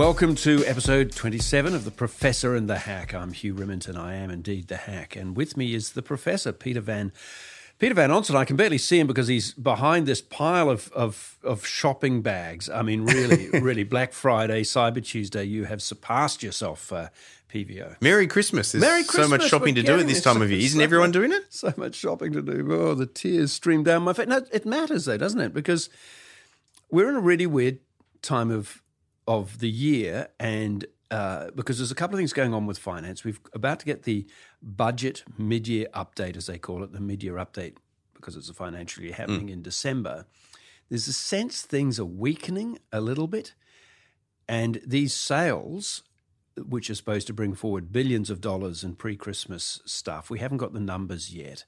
Welcome to episode 27 of The Professor and the Hack. I'm Hugh Riminton. I am indeed the hack. And with me is the Professor, Peter Van. Peter Van Onselen, I can barely see him because he's behind this pile of, of, of shopping bags. I mean, really, really, Black Friday, Cyber Tuesday, you have surpassed yourself, uh, PVO. Merry Christmas. There's Merry so much shopping we're to do at this time of year. Isn't so everyone much- doing it? So much shopping to do. Oh, the tears stream down my face. No, it matters though, doesn't it? Because we're in a really weird time of of the year, and uh, because there's a couple of things going on with finance. We've about to get the budget mid year update, as they call it, the mid year update, because it's a financial year happening in December. There's a sense things are weakening a little bit, and these sales. Which are supposed to bring forward billions of dollars in pre Christmas stuff. We haven't got the numbers yet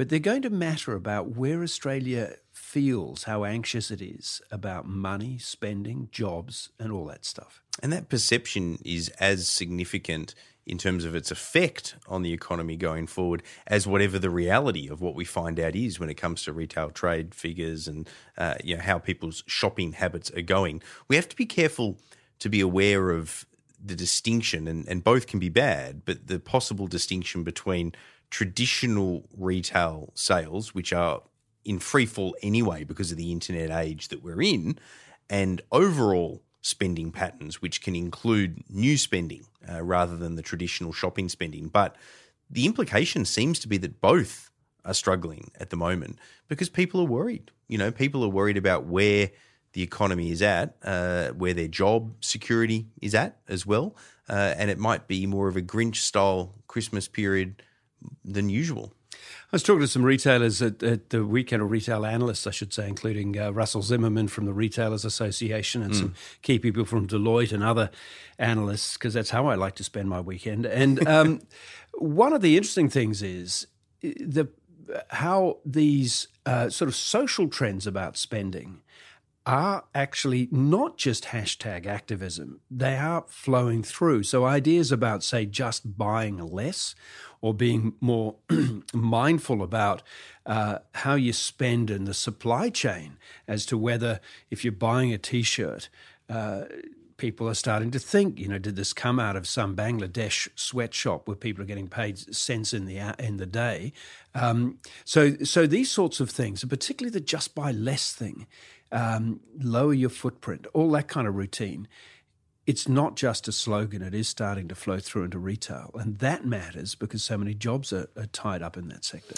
but they're going to matter about where Australia feels, how anxious it is about money, spending, jobs, and all that stuff. And that perception is as significant in terms of its effect on the economy going forward as whatever the reality of what we find out is when it comes to retail trade figures and uh, you know how people's shopping habits are going. We have to be careful to be aware of the distinction, and, and both can be bad, but the possible distinction between traditional retail sales, which are in free fall anyway because of the internet age that we're in, and overall spending patterns, which can include new spending uh, rather than the traditional shopping spending. But the implication seems to be that both are struggling at the moment because people are worried. You know, people are worried about where the economy is at, uh, where their job security is at as well. Uh, and it might be more of a Grinch style Christmas period than usual. I was talking to some retailers at, at the weekend, or retail analysts, I should say, including uh, Russell Zimmerman from the Retailers Association and some key people from Deloitte and other analysts, because that's how I like to spend my weekend. And um, one of the interesting things is the how these uh, sort of social trends about spending are actually not just hashtag activism, they are flowing through. So, ideas about, say, just buying less or being more mindful about uh, how you spend in the supply chain as to whether, if you're buying a t shirt, uh, people are starting to think, you know, did this come out of some Bangladesh sweatshop where people are getting paid cents in the in the day? Um, so, so these sorts of things, particularly the just buy less thing, um, lower your footprint, all that kind of routine. It's not just a slogan; it is starting to flow through into retail, and that matters because so many jobs are, are tied up in that sector.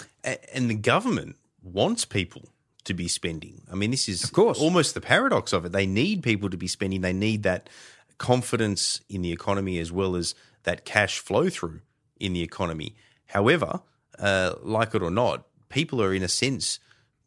And the government wants people to be spending. I mean, this is Of course. almost the paradox of it. They need people to be spending. They need that confidence in the economy as well as that cash flow through in the economy. However, uh, like it or not, people are in a sense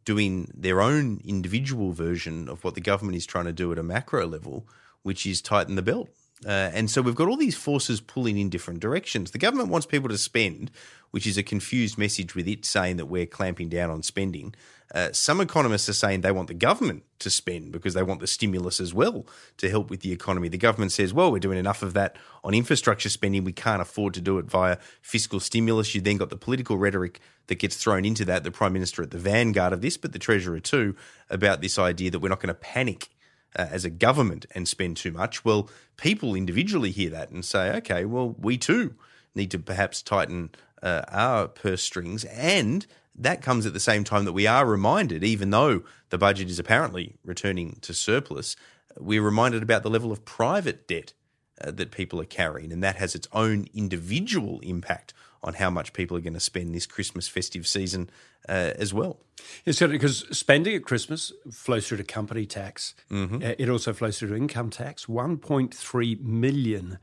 doing their own individual version of what the government is trying to do at a macro level, which is tighten the belt. Uh, and so we've got all these forces pulling in different directions. The government wants people to spend, which is a confused message with it saying that we're clamping down on spending. Uh, some economists are saying they want the government to spend because they want the stimulus as well to help with the economy. The government says, well, we're doing enough of that on infrastructure spending. We can't afford to do it via fiscal stimulus. You then got the political rhetoric that gets thrown into that. The Prime Minister at the vanguard of this, but the Treasurer too, about this idea that we're not going to panic uh, as a government and spend too much. Well, people individually hear that and say, okay, well, we too need to perhaps tighten uh, our purse strings. And that comes at the same time that we are reminded, even though the budget is apparently returning to surplus, we're reminded about the level of private debt uh, that people are carrying. And that has its own individual impact on how much people are going to spend this Christmas festive season uh, as well. Certainly because spending at Christmas flows through to company tax. Uh, It also flows through to income tax. 1.3 million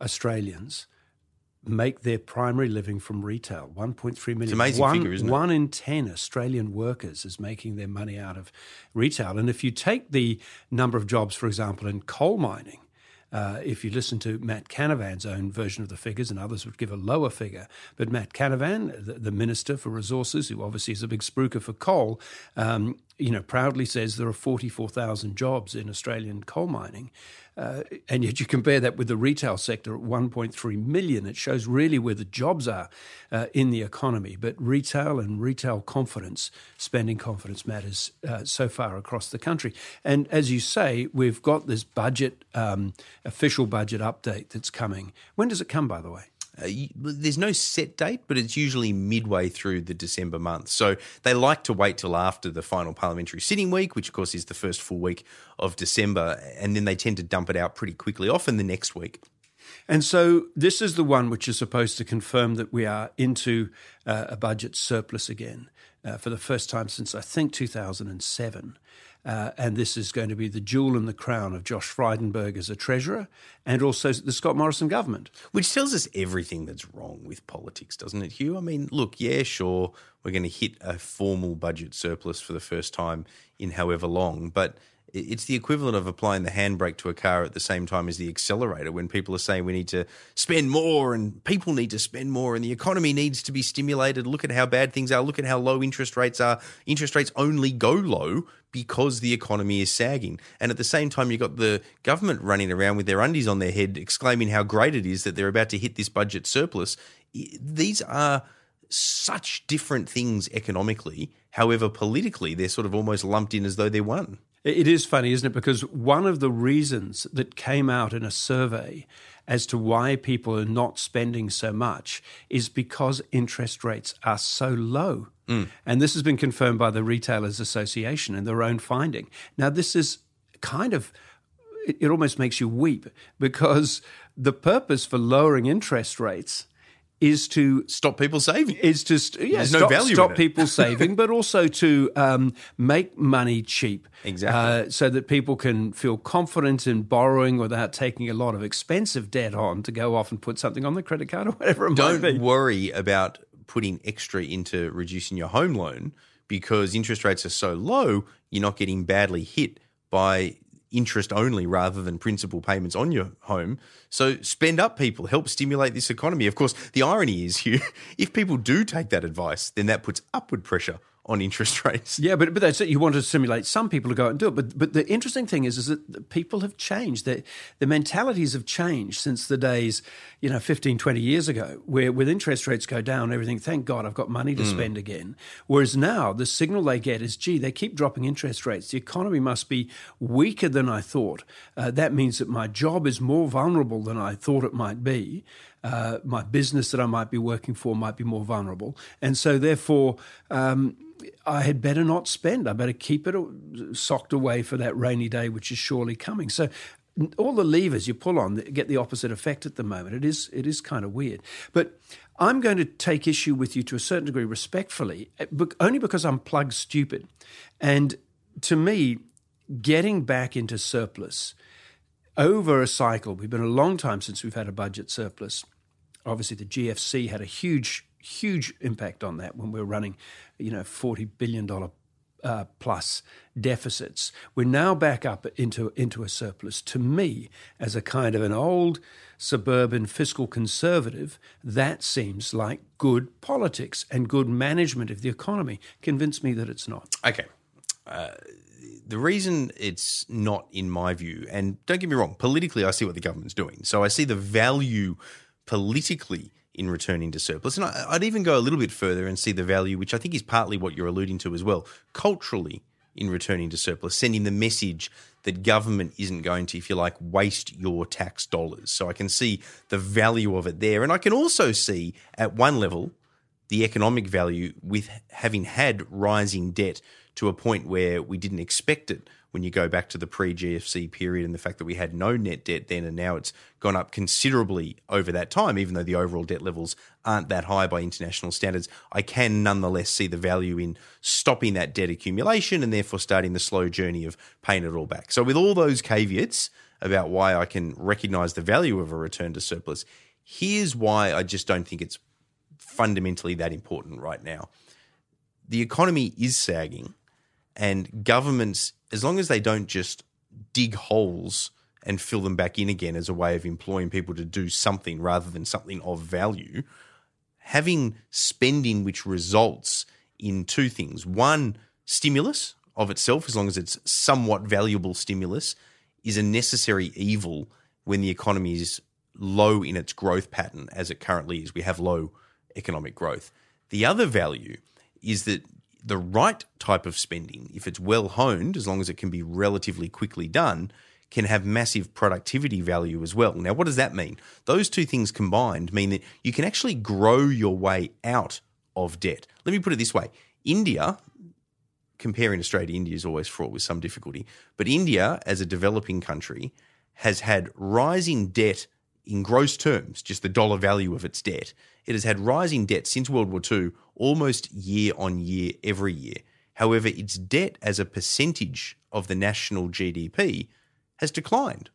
Australians make their primary living from retail. 1.3 million. It's amazing one, figure, isn't it? One in 10 Australian workers is making their money out of retail. And if you take the number of jobs, for example, in coal mining, uh, if you listen to Matt Canavan's own version of the figures, and others would give a lower figure, but Matt Canavan, the, the Minister for Resources, who obviously is a big spruiker for coal, um, you know, proudly says there are 44,000 jobs in Australian coal mining. Uh, and yet you compare that with the retail sector at 1.3 million. It shows really where the jobs are uh, in the economy. But retail and retail confidence, spending confidence matters uh, so far across the country. And as you say, we've got this budget, um, official budget update that's coming. When does it come, by the way? Uh, there's no set date, but it's usually midway through the December month. So they like to wait till after the final parliamentary sitting week, which of course is the first full week of December, and then they tend to dump it out pretty quickly, often the next week. And so this is the one which is supposed to confirm that we are into uh, a budget surplus again uh, for the first time since I think 2007. Uh, and this is going to be the jewel in the crown of Josh Frydenberg as a treasurer and also the Scott Morrison government. Which tells us everything that's wrong with politics, doesn't it, Hugh? I mean, look, yeah, sure, we're going to hit a formal budget surplus for the first time in however long, but – it's the equivalent of applying the handbrake to a car at the same time as the accelerator when people are saying we need to spend more and people need to spend more and the economy needs to be stimulated. Look at how bad things are. Look at how low interest rates are. Interest rates only go low because the economy is sagging. And at the same time, you've got the government running around with their undies on their head, exclaiming how great it is that they're about to hit this budget surplus. These are such different things economically. However, politically, they're sort of almost lumped in as though they're one. It is funny, isn't it? Because one of the reasons that came out in a survey as to why people are not spending so much is because interest rates are so low. Mm. And this has been confirmed by the Retailers Association in their own finding. Now, this is kind of, it almost makes you weep because the purpose for lowering interest rates is to stop people saving. Is to yeah, There's stop, no value stop people saving, but also to um, make money cheap. Exactly. Uh, so that people can feel confident in borrowing without taking a lot of expensive debt on to go off and put something on the credit card or whatever it Don't might be. worry about putting extra into reducing your home loan because interest rates are so low, you're not getting badly hit by interest only rather than principal payments on your home. So spend up, people. Help stimulate this economy. Of course, the irony is here if people do take that advice, then that puts upward pressure on interest rates. Yeah, but but that's it. You want to stimulate some people to go out and do it. But but the interesting thing is is that people have changed. The the mentalities have changed since the days, you know, 15, 20 years ago, where with interest rates go down, everything, thank God I've got money to mm. spend again. Whereas now the signal they get is, gee, they keep dropping interest rates. The economy must be weaker than I thought. Uh, that means that my job is more vulnerable than I thought it might be. Uh, my business that I might be working for might be more vulnerable. And so, therefore, um, I had better not spend. I better keep it socked away for that rainy day, which is surely coming. So all the levers you pull on get the opposite effect at the moment. It is it is kind of weird. But I'm going to take issue with you to a certain degree respectfully, eh, only because I'm plug stupid. And to me, getting back into surplus over a cycle, we've been a long time since we've had a budget surplus. Obviously, the GFC had a huge huge impact on that when we are running, you know, forty billion dollar uh, plus deficits. We're now back up into into a surplus. To me, as a kind of an old suburban fiscal conservative, that seems like good politics and good management of the economy. Convince me that it's not. Okay. Uh, the reason it's not, in my view, and don't get me wrong, politically, I see what the government's doing. So I see the value politically in returning to surplus. And I'd even go a little bit further and see the value, which I think is partly what you're alluding to as well, culturally in returning to surplus, sending the message that government isn't going to, if you like, waste your tax dollars. So I can see the value of it there. And I can also see at one level the economic value with having had rising debt to a point where we didn't expect it when you go back to the pre GFC period and the fact that we had no net debt then and now it's gone up considerably over that time, even though the overall debt levels aren't that high by international standards, I can nonetheless see the value in stopping that debt accumulation and therefore starting the slow journey of paying it all back. So, with all those caveats about why I can recognize the value of a return to surplus, here's why I just don't think it's fundamentally that important right now. The economy is sagging and governments, as long as they don't just dig holes and fill them back in again as a way of employing people to do something rather than something of value, having spending which results in two things one, stimulus of itself, as long as it's somewhat valuable stimulus, is a necessary evil when the economy is low in its growth pattern as it currently is. We have low economic growth. The other value is that the right type of spending, if it's well honed, as long as it can be relatively quickly done, can have massive productivity value as well. Now, what does that mean? Those two things combined mean that you can actually grow your way out of debt. Let me put it this way India, comparing Australia to India is always fraught with some difficulty, but India, as a developing country, has had rising debt in gross terms, just the dollar value of its debt. It has had rising debt since World War II, almost year on year, every year. However, its debt as a percentage of the national GDP has declined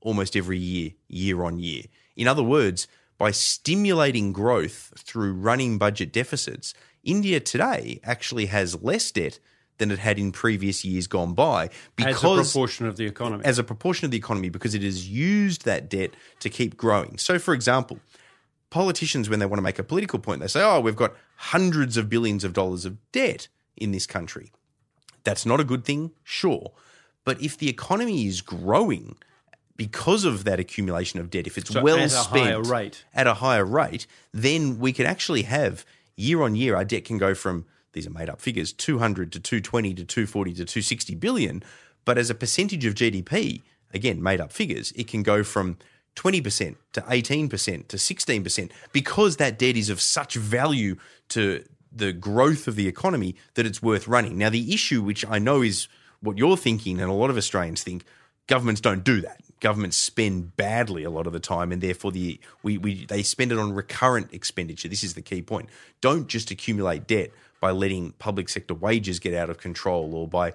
almost every year, year on year. In other words, by stimulating growth through running budget deficits, India today actually has less debt than it had in previous years gone by because as a proportion of the economy. As a proportion of the economy because it has used that debt to keep growing. So for example, politicians when they want to make a political point, they say, "Oh, we've got hundreds of billions of dollars of debt in this country." That's not a good thing, sure. But if the economy is growing because of that accumulation of debt, if it's so well at spent a at a higher rate, then we could actually have year on year our debt can go from these are made up figures 200 to 220 to 240 to 260 billion, but as a percentage of GDP, again made up figures, it can go from 20% to 18% to 16% because that debt is of such value to the growth of the economy that it's worth running. Now, the issue, which I know is what you're thinking, and a lot of Australians think, governments don't do that. Governments spend badly a lot of the time, and therefore the we, we they spend it on recurrent expenditure. This is the key point. Don't just accumulate debt by letting public sector wages get out of control or by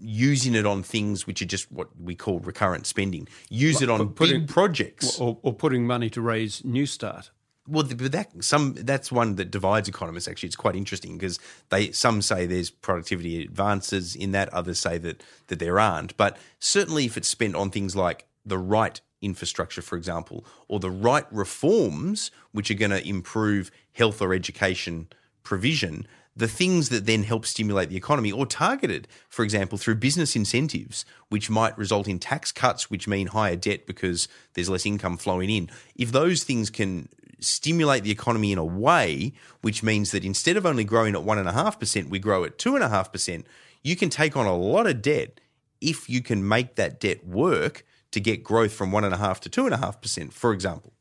using it on things which are just what we call recurrent spending. Use it on putting, big projects, or, or putting money to raise Newstart. Well, but that some that's one that divides economists. Actually, it's quite interesting because they some say there's productivity advances in that, others say that that there aren't. But certainly, if it's spent on things like the right infrastructure, for example, or the right reforms which are going to improve health or education provision, the things that then help stimulate the economy, or targeted, for example, through business incentives, which might result in tax cuts, which mean higher debt because there's less income flowing in. If those things can stimulate the economy in a way which means that instead of only growing at 1.5%, we grow at 2.5%, you can take on a lot of debt if you can make that debt work to get growth from 1.5 to 2.5%, for example.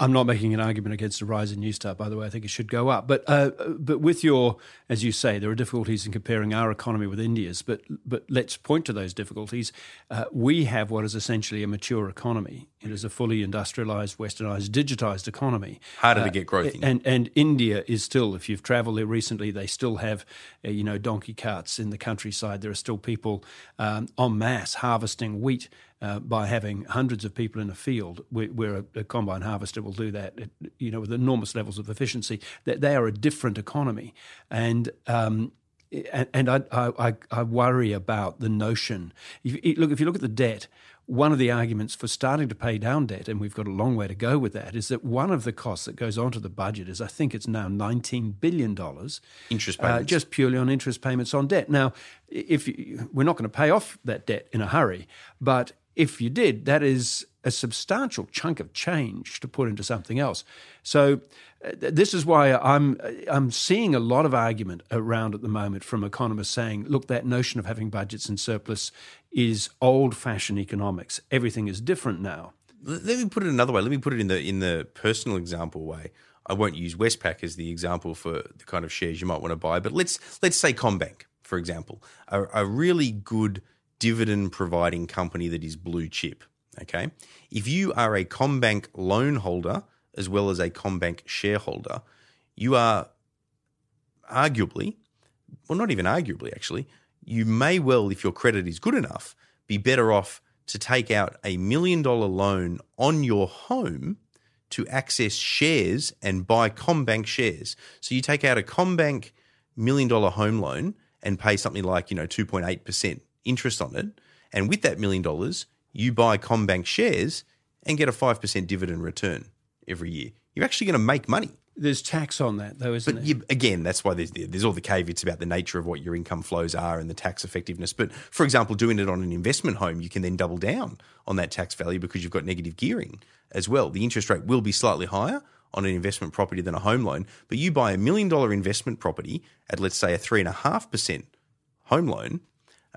I'm not making an argument against a rise in Newstart, by the way. I think it should go up. But uh, but with your, as you say, there are difficulties in comparing our economy with India's. But but let's point to those difficulties. Uh, we have what is essentially a mature economy. It is a fully industrialized, westernized, digitized economy. Harder uh, to get growth in. And and India is still, if you've travelled there recently, they still have, uh, you know, donkey carts in the countryside. There are still people um, en masse harvesting wheat uh, by having hundreds of people in a field where, where a, a, combine harvester will do that, you know, with enormous levels of efficiency. That they are a different economy, and um, and, and I, I, I worry about the notion. If, look, if you look at the debt, one of the arguments for starting to pay down debt, and we've got a long way to go with that, is that one of the costs that goes onto the budget is I think it's now $19 billion. Interest uh, payments. Uh, just purely on interest payments on debt. Now, if you, we're not going to pay off that debt in a hurry, but if you did, that is a substantial chunk of change to put into something else. So uh, this is why I'm I'm seeing a lot of argument around at the moment from economists saying, look, that notion of having budgets in surplus is old-fashioned economics. Everything is different now. Let me put it another way. Let me put it in the in the personal example way. I won't use Westpac as the example for the kind of shares you might want to buy, but let's let's say CommBank, for example, a, a really good dividend providing company that is blue chip. Okay. If you are a CommBank loan holder as well as a CommBank shareholder, you are arguably, well, not even arguably, actually, you may well, if your credit is good enough, be better off to take out a million dollar loan on your home to access shares and buy CommBank shares. So you take out a CommBank million dollar home loan and pay something like, you know, 2.8% interest on it. And with that million dollars, you buy CommBank shares and get a 5% dividend return every year. You're actually going to make money There's tax on that, though, isn't But you, again, that's why there's, there's all the caveats about the nature of what your income flows are and the tax effectiveness. But for example, doing it on an investment home, you can then double down on that tax value because you've got negative gearing as well. The interest rate will be slightly higher on an investment property than a home loan, but you buy a million dollar investment property at let's say a three and a half percent home loan,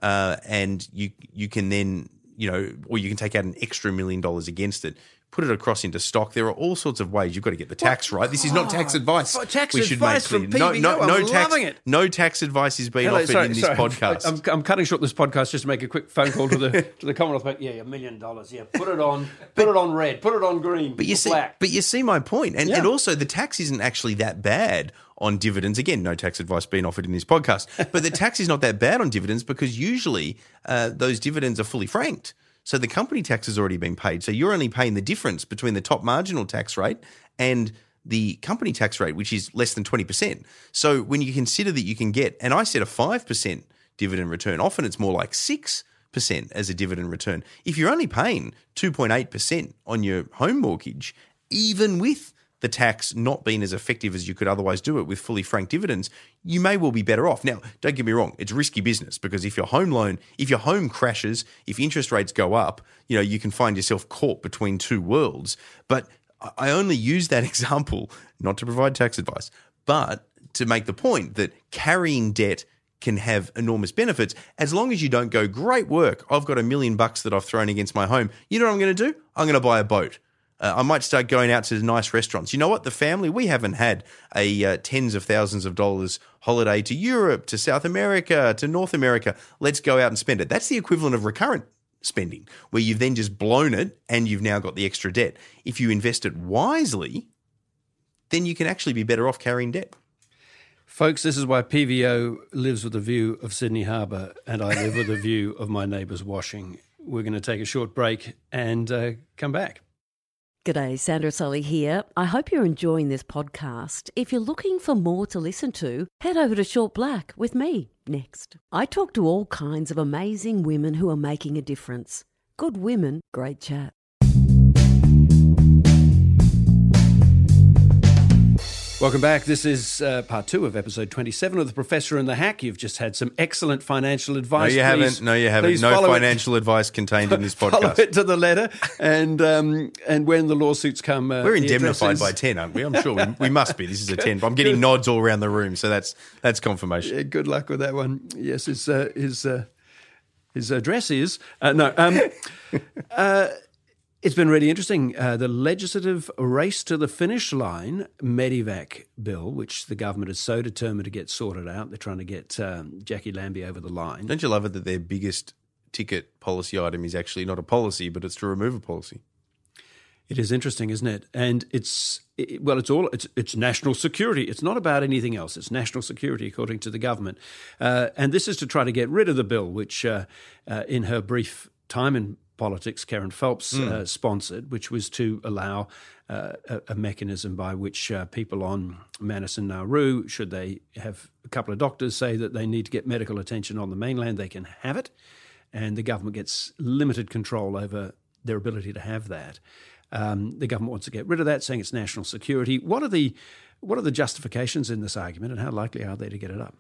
uh, and you you can then you know, or you can take out an extra million dollars against it, put it across into stock. There are all sorts of ways. You've got to get the tax right. This is not tax advice. Oh, tax we should advice make from clear. No, PVO. no, no I'm tax. loving it. No tax advice is being Hello, offered sorry, in this sorry. podcast. I'm, I'm cutting short this podcast just to make a quick phone call to the to the Commonwealth Bank. Yeah, a million dollars. Yeah, put it on, put it on red, put it on green, But you see, black. but you see my point, and Yeah. and also the tax isn't actually that bad on dividends. Again, no tax advice being offered in this podcast, but the tax is not that bad on dividends because usually uh, those dividends are fully franked. So the company tax has already been paid. So you're only paying the difference between the top marginal tax rate and the company tax rate, which is less than 20%. So when you consider that you can get, and I said a 5% dividend return, often it's more like 6% as a dividend return. If you're only paying 2.8% on your home mortgage, even with the tax not being as effective as you could otherwise do it with fully franked dividends, you may well be better off. Now, don't get me wrong, it's risky business because if your home loan, if your home crashes, if interest rates go up, you know, you can find yourself caught between two worlds. But I- I only use that example not to provide tax advice, but to make the point that carrying debt can have enormous benefits as long as you don't go, great work. I've got a million bucks that I've thrown against my home. You know what I'm going to do? I'm going to buy a boat. Uh, I might start going out to nice restaurants. You know what? The family, we haven't had a uh, tens of thousands of dollars holiday to Europe, to South America, to North America. Let's go out and spend it. That's the equivalent of recurrent spending, where you've then just blown it and you've now got the extra debt. If you invest it wisely, then you can actually be better off carrying debt. Folks, this is why PVO lives with a view of Sydney Harbour and I live with a view of my neighbour's washing. We're going to take a short break and uh, come back. G'day, Sandra Sully here. I hope you're enjoying this podcast. If you're looking for more to listen to, head over to Short Black with me next. I talk to all kinds of amazing women who are making a difference. Good women, great chat. Welcome back. This is uh, part two of episode 27 of The Professor and the Hack. You've just had some excellent financial advice. No, you Please- haven't. No, you haven't. No follow it- financial advice contained in this podcast. Follow it to the letter, and um, and when the lawsuits come, uh, We're indemnified addresses- by ten, aren't we? I'm sure we, we must be. This is a ten. I'm getting nods all around the room, so that's that's confirmation. Yeah, good luck with that one. Yes, his uh, his uh, his address is uh, no. Um, uh, it's been really interesting. Uh, the legislative race to the finish line Medivac bill, which the government is so determined to get sorted out. They're trying to get um, Jacqui Lambie over the line. Don't you love it that their biggest ticket policy item is actually not a policy, but it's to remove a policy? It is interesting, isn't it? And it's it, well, it's all it's it's national security. It's not about anything else. It's national security, according to the government. Uh, and this is to try to get rid of the bill, which, uh, uh, in her brief time in politics, Kerryn Phelps uh, sponsored, which was to allow uh, a, a mechanism by which uh, people on Manus and Nauru, should they have a couple of doctors say that they need to get medical attention on the mainland, they can have it, and the government gets limited control over their ability to have that. Um, the government wants to get rid of that, saying it's national security. What are the what are the justifications in this argument, and how likely are they to get it up?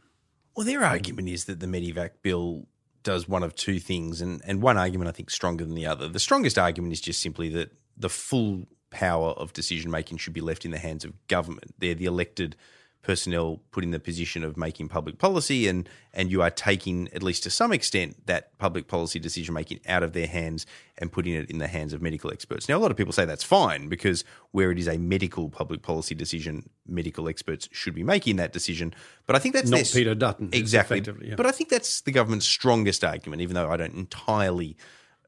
Well, their argument is that the Medivac bill does one of two things, and, and one argument I think stronger than the other. The strongest argument is just simply that the full power of decision making should be left in the hands of government. They're the elected personnel put in the position of making public policy, and and you are taking, at least to some extent, that public policy decision making out of their hands and putting it in the hands of medical experts. Now, a lot of people say that's fine because where it is a medical public policy decision, medical experts should be making that decision. But I think that's Not their- Peter Dutton, exactly. yeah. But I think that's the government's strongest argument, even though I don't entirely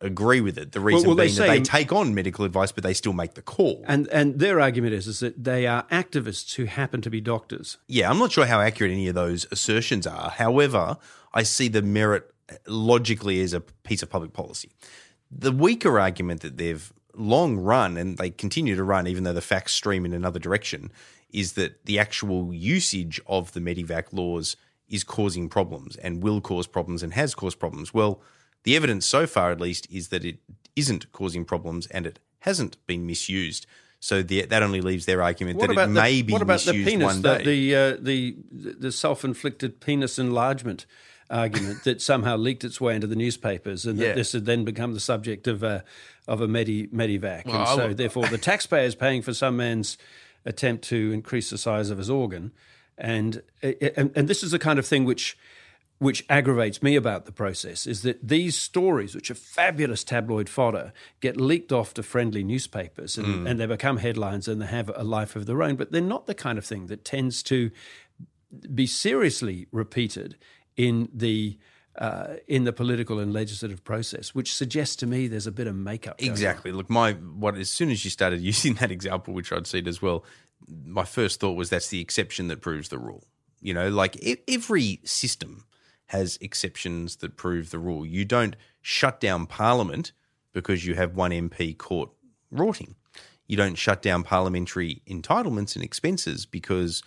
agree with it. The reason well, they being that say- they take on medical advice, but they still make the call. And and their argument is is that they are activists who happen to be doctors. Yeah, I'm not sure how accurate any of those assertions are. However, I see the merit uh, logically as a piece of public policy. The weaker argument that they've long run and they continue to run, even though the facts stream in another direction, is that the actual usage of the Medivac laws is causing problems and will cause problems and has caused problems. Well, the evidence so far, at least, is that it isn't causing problems and it hasn't been misused. So the, that only leaves their argument What that it the, may be what about the misused penis? one the, day. the, uh, the the self-inflicted penis enlargement argument that somehow leaked its way into the newspapers, and Yeah. that this had then become the subject of a of a medi medivac, Well, and I so would- therefore the taxpayer is paying for some man's attempt to increase the size of his organ, and and, and this is the kind of thing which which aggravates me about the process is that these stories, which are fabulous tabloid fodder, get leaked off to friendly newspapers and, and they become headlines and they have a life of their own. But they're not the kind of thing that tends to be seriously repeated in the uh, in the political and legislative process, which suggests to me there's a bit of makeup. going on. Exactly. Look, my what as soon as you started using that example, which I'd seen as well, my first thought was that's the exception that proves the rule. You know, like every system has exceptions that prove the rule. You don't shut down Parliament because you have one MP caught rorting. You don't shut down parliamentary entitlements and expenses because,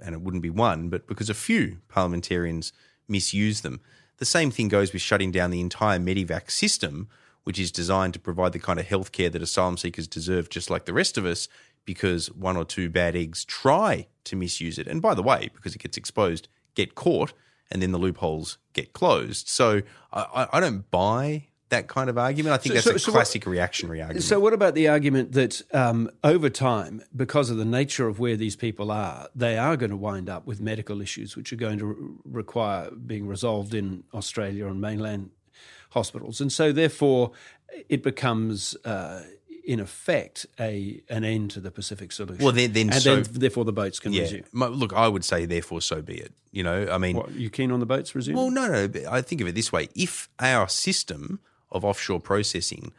and it wouldn't be one, but because a few parliamentarians misuse them. The same thing goes with shutting down the entire Medivac system, which is designed to provide the kind of healthcare that asylum seekers deserve, just like the rest of us, because one or two bad eggs try to misuse it. And by the way, because it gets exposed, get caught, and then the loopholes get closed. So I, I- don't buy that kind of argument. I think So- that's so- a so what- classic reactionary argument. So, what about the argument that um, over time, because of the nature of where these people are, they are going to wind up with medical issues which are going to re- require being resolved in Australia and mainland hospitals, and so therefore it becomes. Uh, in effect, a an end to the Pacific solution. Well, then- then and so- then therefore the boats can yeah, resume. Look, I would say therefore so be it. You know, I mean, What, you keen on the boats resuming? Well, no, no. I think of it this way: if our system of offshore processing,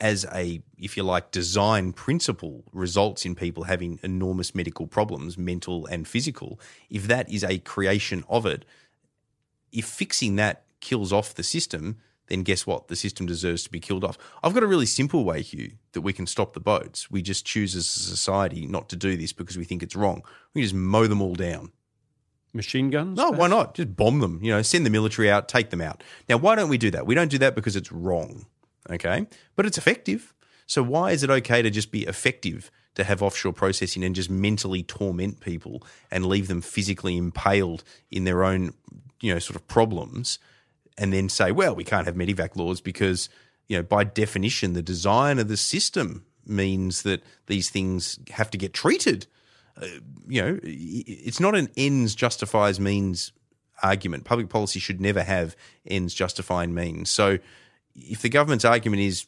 as a, if you like, design principle, results in people having enormous medical problems, mental and physical, if that is a creation of it, if fixing that kills off the system, then guess what? The system deserves to be killed off. I've got a really simple way, Hugh, that we can stop the boats. We just choose as a society not to do this because we think it's wrong. We just mow them all down. Machine guns? No, why not? Just bomb them. You know, send the military out, take them out. Now, why don't we do that? We don't do that because it's wrong, okay? But it's effective. So why is it okay to just be effective to have offshore processing and just mentally torment people and leave them physically impaled in their own, you know, sort of problems, and then say, well, we can't have medivac laws because, you know, by definition, the design of the system means that these things have to get treated uh, you know, it's not an ends justifies means argument. Public policy should never have ends justifying means. So if the government's argument is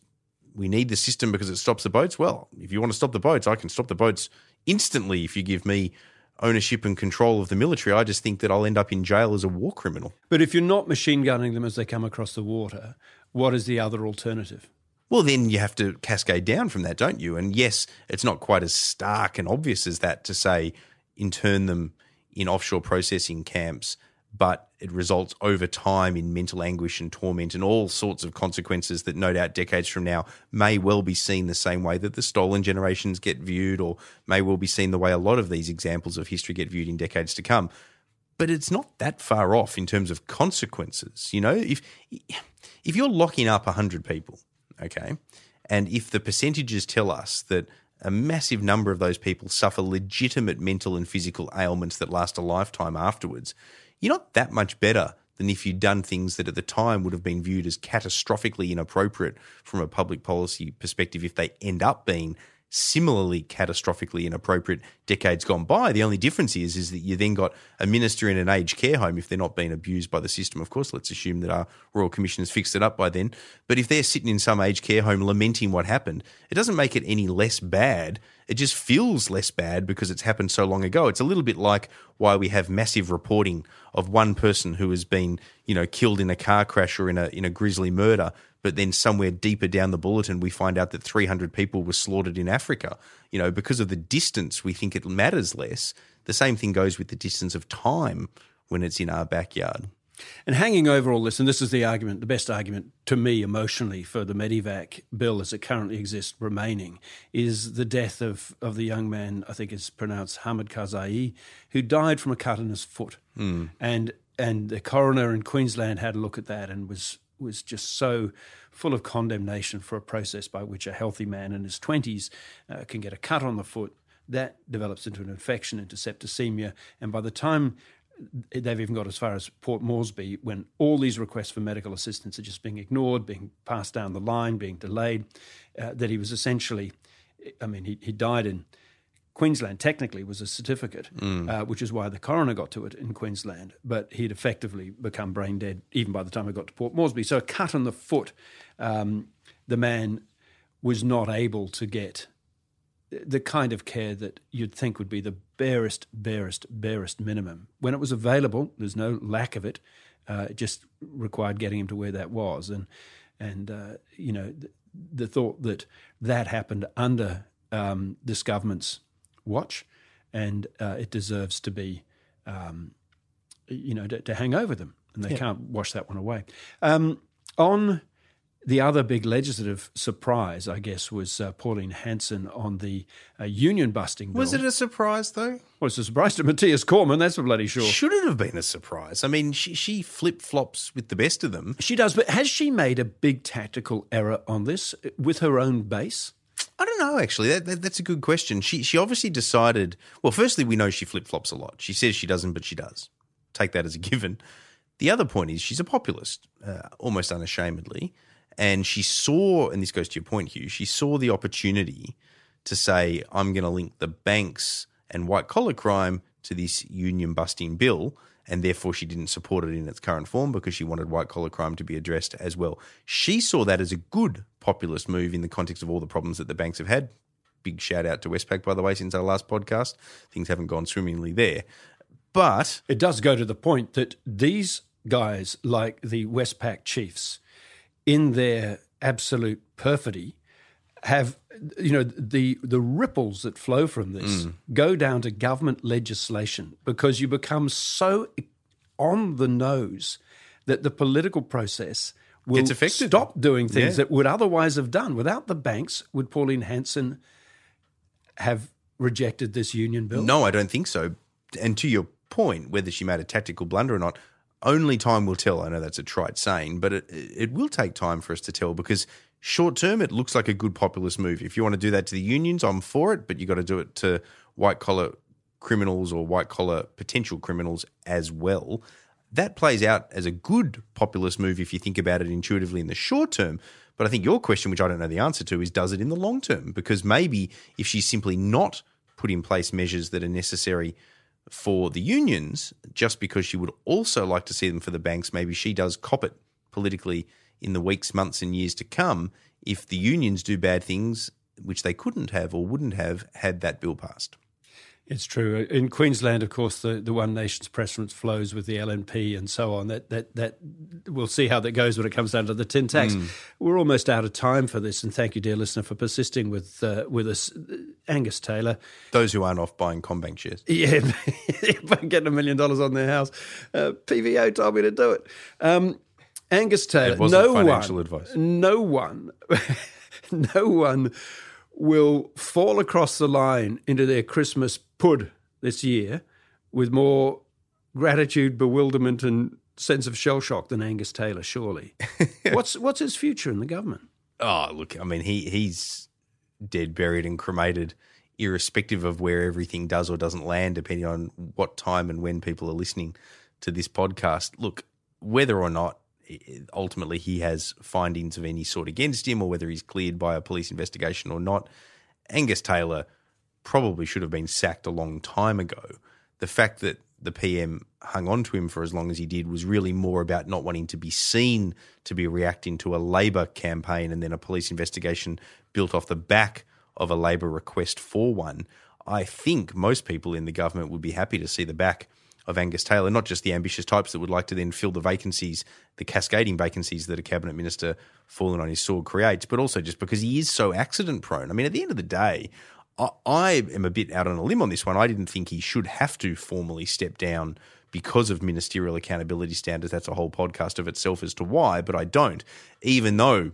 we need the system because it stops the boats, well, if you want to stop the boats, I can stop the boats instantly if you give me ownership and control of the military. I just think that I'll end up in jail as a war criminal. But if you're not machine gunning them as they come across the water, what is the other alternative? Well, then you have to cascade down from that, don't you? And yes, it's not quite as stark and obvious as that to say intern them in offshore processing camps, but it results over time in mental anguish and torment and all sorts of consequences that no doubt decades from now may well be seen the same way that the stolen generations get viewed, or may well be seen the way a lot of these examples of history get viewed in decades to come. But it's not that far off in terms of consequences. You know, if if you're locking up 100 people, okay, and if the percentages tell us that a massive number of those people suffer legitimate mental and physical ailments that last a lifetime afterwards, you're not that much better than if you'd done things that at the time would have been viewed as catastrophically inappropriate from a public policy perspective if they end up being similarly catastrophically inappropriate decades gone by. The only difference is is that you then got a minister in an aged care home if they're not being abused by the system. Of course, let's assume that our Royal Commission has fixed it up by then. But if they're sitting in some aged care home lamenting what happened, it doesn't make it any less bad. It just feels less bad because it's happened so long ago. It's a little bit like why we have massive reporting of one person who has been, you know, killed in a car crash or in a in a grisly murder, but then somewhere deeper down the bulletin we find out that 300 people were slaughtered in Africa. You know, because of the distance, we think it matters less. The same thing goes with the distance of time when it's in our backyard. And hanging over all this, and this is the argument, the best argument to me emotionally for the Medivac bill as it currently exists remaining, is the death of, of the young man, I think it's pronounced Hamid Khazaei, who died from a cut in his foot. Hmm. And and the coroner in Queensland had a look at that and was was just so full of condemnation for a process by which a healthy man in his 20s uh, can get a cut on the foot. That develops into an infection, into septicemia. And by the time they've even got as far as Port Moresby, when all these requests for medical assistance are just being ignored, being passed down the line, being delayed, uh, that he was essentially, I mean, he, he died in Queensland technically was a certificate, mm. uh, which is why the coroner got to it in Queensland. But he'd effectively become brain dead even by the time he got to Port Moresby. So a cut on the foot, um, the man was not able to get the kind of care that you'd think would be the barest, barest, barest minimum. When it was available, there's no lack of it. Uh, it just required getting him to where that was, and and uh, you know the, the, thought that that happened under um, this government's watch, and uh, it deserves to be, um, you know, to, to, hang over them, and they yeah. can't wash that one away. Um, on the other big legislative surprise, I guess, was uh, Pauline Hanson on the uh, union busting bill. Was it a surprise, though? Well, it's a surprise to Matthias Cormann, that's for bloody sure. Should it have been a surprise? I mean, she, she flip flops with the best of them. She does, but has she made a big tactical error on this with her own base? I don't know. Actually, that, that, that's a good question. She she obviously decided. Well, firstly, we know she flip flops a lot. She says she doesn't, but she does. Take that as a given. The other point is she's a populist, uh, almost unashamedly, and she saw. And this goes to your point, Hugh. She saw the opportunity to say, "I'm going to link the banks and white collar crime to this union busting bill." And therefore she didn't support it in its current form because she wanted white collar crime to be addressed as well. She saw that as a good populist move in the context of all the problems that the banks have had. Big shout out to Westpac, by the way, since our last podcast. Things haven't gone swimmingly there. But it does go to the point that these guys, like the Westpac chiefs, in their absolute perfidy, have you know the the ripples that flow from this mm. go down to government legislation because you become so on the nose that the political process will stop doing things yeah. that would otherwise have done without the banks would Pauline Hanson have rejected this union bill no I don't think so and to your point whether she made a tactical blunder or not only time will tell. I know that's a trite saying, but it it will take time for us to tell because Short term, it looks like a good populist move. If you want to do that to the unions, I'm for it, but you've got to do it to white collar criminals or white collar potential criminals as well. That plays out as a good populist move if you think about it intuitively in the short term. But I think your question, which I don't know the answer to, is does it in the long term? Because maybe if she's simply not put in place measures that are necessary for the unions, just because she would also like to see them for the banks, maybe she does cop it politically in the weeks, months, and years to come if the unions do bad things, which they couldn't have or wouldn't have had that bill passed. It's true. In Queensland, of course, the, the One Nation's preference flows with the LNP and so on. That that that we'll see how that goes when it comes down to the tin tax. Mm. We're almost out of time for this, and thank you, dear listener, for persisting with uh, with us, Angus Taylor. Those who aren't off buying CommBank shares, yeah, getting a million dollars on their house. Uh, PVO told me to do it. Um, Angus Taylor. no one, advice. No one, no one will fall across the line into their Christmas pud this year with more gratitude, bewilderment, and sense of shell shock than Angus Taylor. Surely, what's what's his future in the government? Oh, look, I mean, he he's dead, buried, and cremated, irrespective of where everything does or doesn't land, depending on what time and when people are listening to this podcast. Look, whether or not ultimately he has findings of any sort against him or whether he's cleared by a police investigation or not. Angus Taylor probably should have been sacked a long time ago. The fact that the PM hung on to him for as long as he did was really more about not wanting to be seen to be reacting to a Labor campaign and then a police investigation built off the back of a Labor request for one. I think most people in the government would be happy to see the back of Angus Taylor, not just the ambitious types that would like to then fill the vacancies, the cascading vacancies that a cabinet minister falling on his sword creates, but also just because he is so accident prone. I mean, at the end of the day, I, I am a bit out on a limb on this one. I didn't think he should have to formally step down because of ministerial accountability standards. That's a whole podcast of itself as to why, but I don't, even though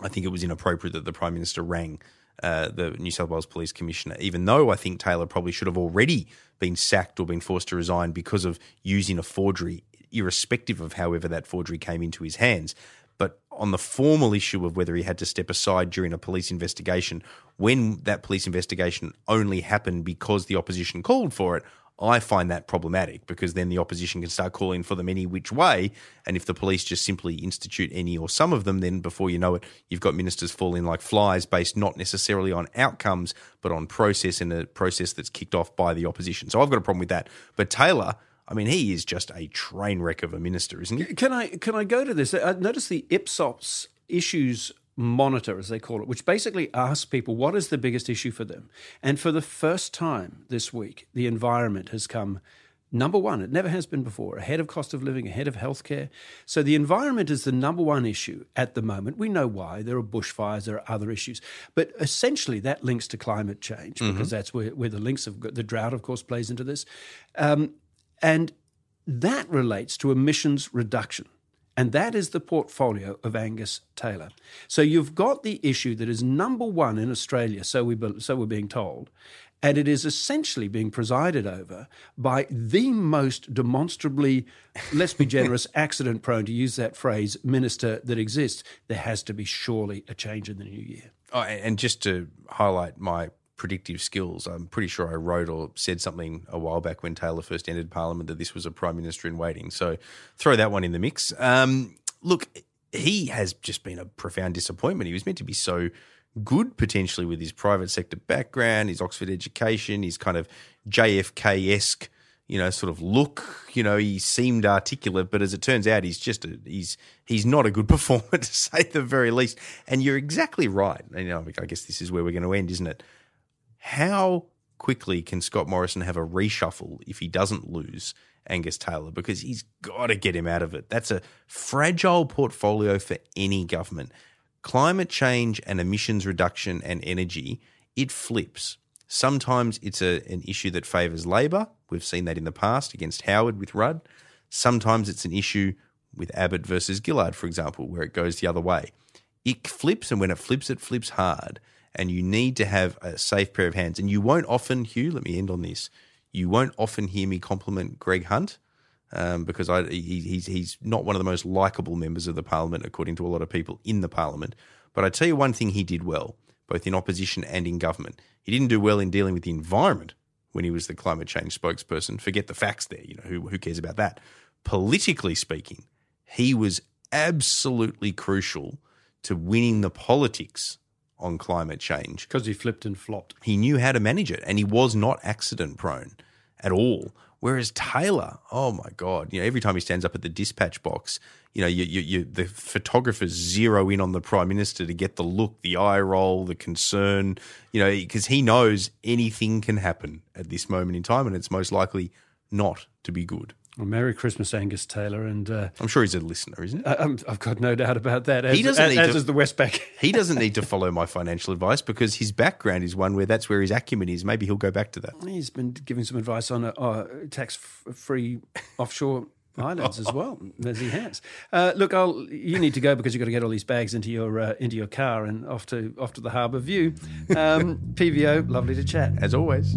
I think it was inappropriate that the Prime Minister rang uh, the New South Wales Police Commissioner, even though I think Taylor probably should have already been sacked or been forced to resign because of using a forgery, irrespective of however that forgery came into his hands. But on the formal issue of whether he had to step aside during a police investigation when that police investigation only happened because the opposition called for it, I find that problematic because then the opposition can start calling for them any which way. And if the police just simply institute any or some of them, then before you know it, you've got ministers falling like flies based not necessarily on outcomes, but on process in a process that's kicked off by the opposition. So I've got a problem with that. But Taylor, I mean, he is just a train wreck of a minister, isn't he? Can I can I go to this? I notice the Ipsos issues monitor, as they call it, which basically asks people what is the biggest issue for them. And for the first time this week, the environment has come number one. It never has been before, ahead of cost of living, ahead of healthcare. So the environment is the number one issue at the moment. We know why. There are bushfires, there are other issues. But essentially, that links to climate change because mm-hmm. that's where, where the links of the drought, of course, plays into this. Um, and that relates to emissions reduction. And that is the portfolio of Angus Taylor. So you've got the issue that is number one in Australia, so, we, so we're being told, and it is essentially being presided over by the most demonstrably, let's be generous, accident prone, to use that phrase, minister that exists. There has to be surely a change in the new year. Oh, and just to highlight my predictive skills. I'm pretty sure I wrote or said something a while back when Taylor first entered Parliament that this was a Prime Minister in waiting. So throw that one in the mix. Um, look, he has just been a profound disappointment. He was meant to be so good potentially with his private sector background, his Oxford education, his kind of JFK esque, you know, sort of look. You know, he seemed articulate, but as it turns out, he's just a, he's he's not a good performer to say the very least. And you're exactly right. You know, I guess this is where we're going to end, isn't it? How quickly can Scott Morrison have a reshuffle if he doesn't lose Angus Taylor? Because he's got to get him out of it. That's a fragile portfolio for any government. Climate change and emissions reduction and energy, it flips. Sometimes it's a, an issue that favours Labor. We've seen that in the past against Howard with Rudd. Sometimes it's an issue with Abbott versus Gillard, for example, where it goes the other way. It flips, and when it flips, it flips hard and you need to have a safe pair of hands. And you won't often, Hugh, let me end on this. You won't often hear me compliment Greg Hunt um, because I, he, he's, he's not one of the most likable members of the parliament, according to a lot of people in the parliament. But I tell you one thing he did well, both in opposition and in government. He didn't do well in dealing with the environment when he was the climate change spokesperson. Forget the facts there. You know, who, who cares about that? Politically speaking, he was absolutely crucial to winning the politics on climate change. Because he flipped and flopped. He knew how to manage it and he was not accident prone at all. Whereas Taylor, oh my God, you know, every time he stands up at the dispatch box, you know, you, you, you, the photographers zero in on the prime minister to get the look, the eye roll, the concern, you know, because he knows anything can happen at this moment in time and it's most likely not to be good. Well, Merry Christmas, Angus Taylor, and uh, I'm sure he's a listener, isn't he? I, have got no doubt about that. As, he doesn't as, need as to, is the Westpac. he doesn't need to follow my financial advice because his background is one where that's where his acumen is. Maybe he'll go back to that. He's been giving some advice on uh, tax-free offshore islands as well as he has. Uh, look, I'll, you need to go because you've got to get all these bags into your uh, into your car and off to off to the harbour view. Um, PVO, lovely to chat as always.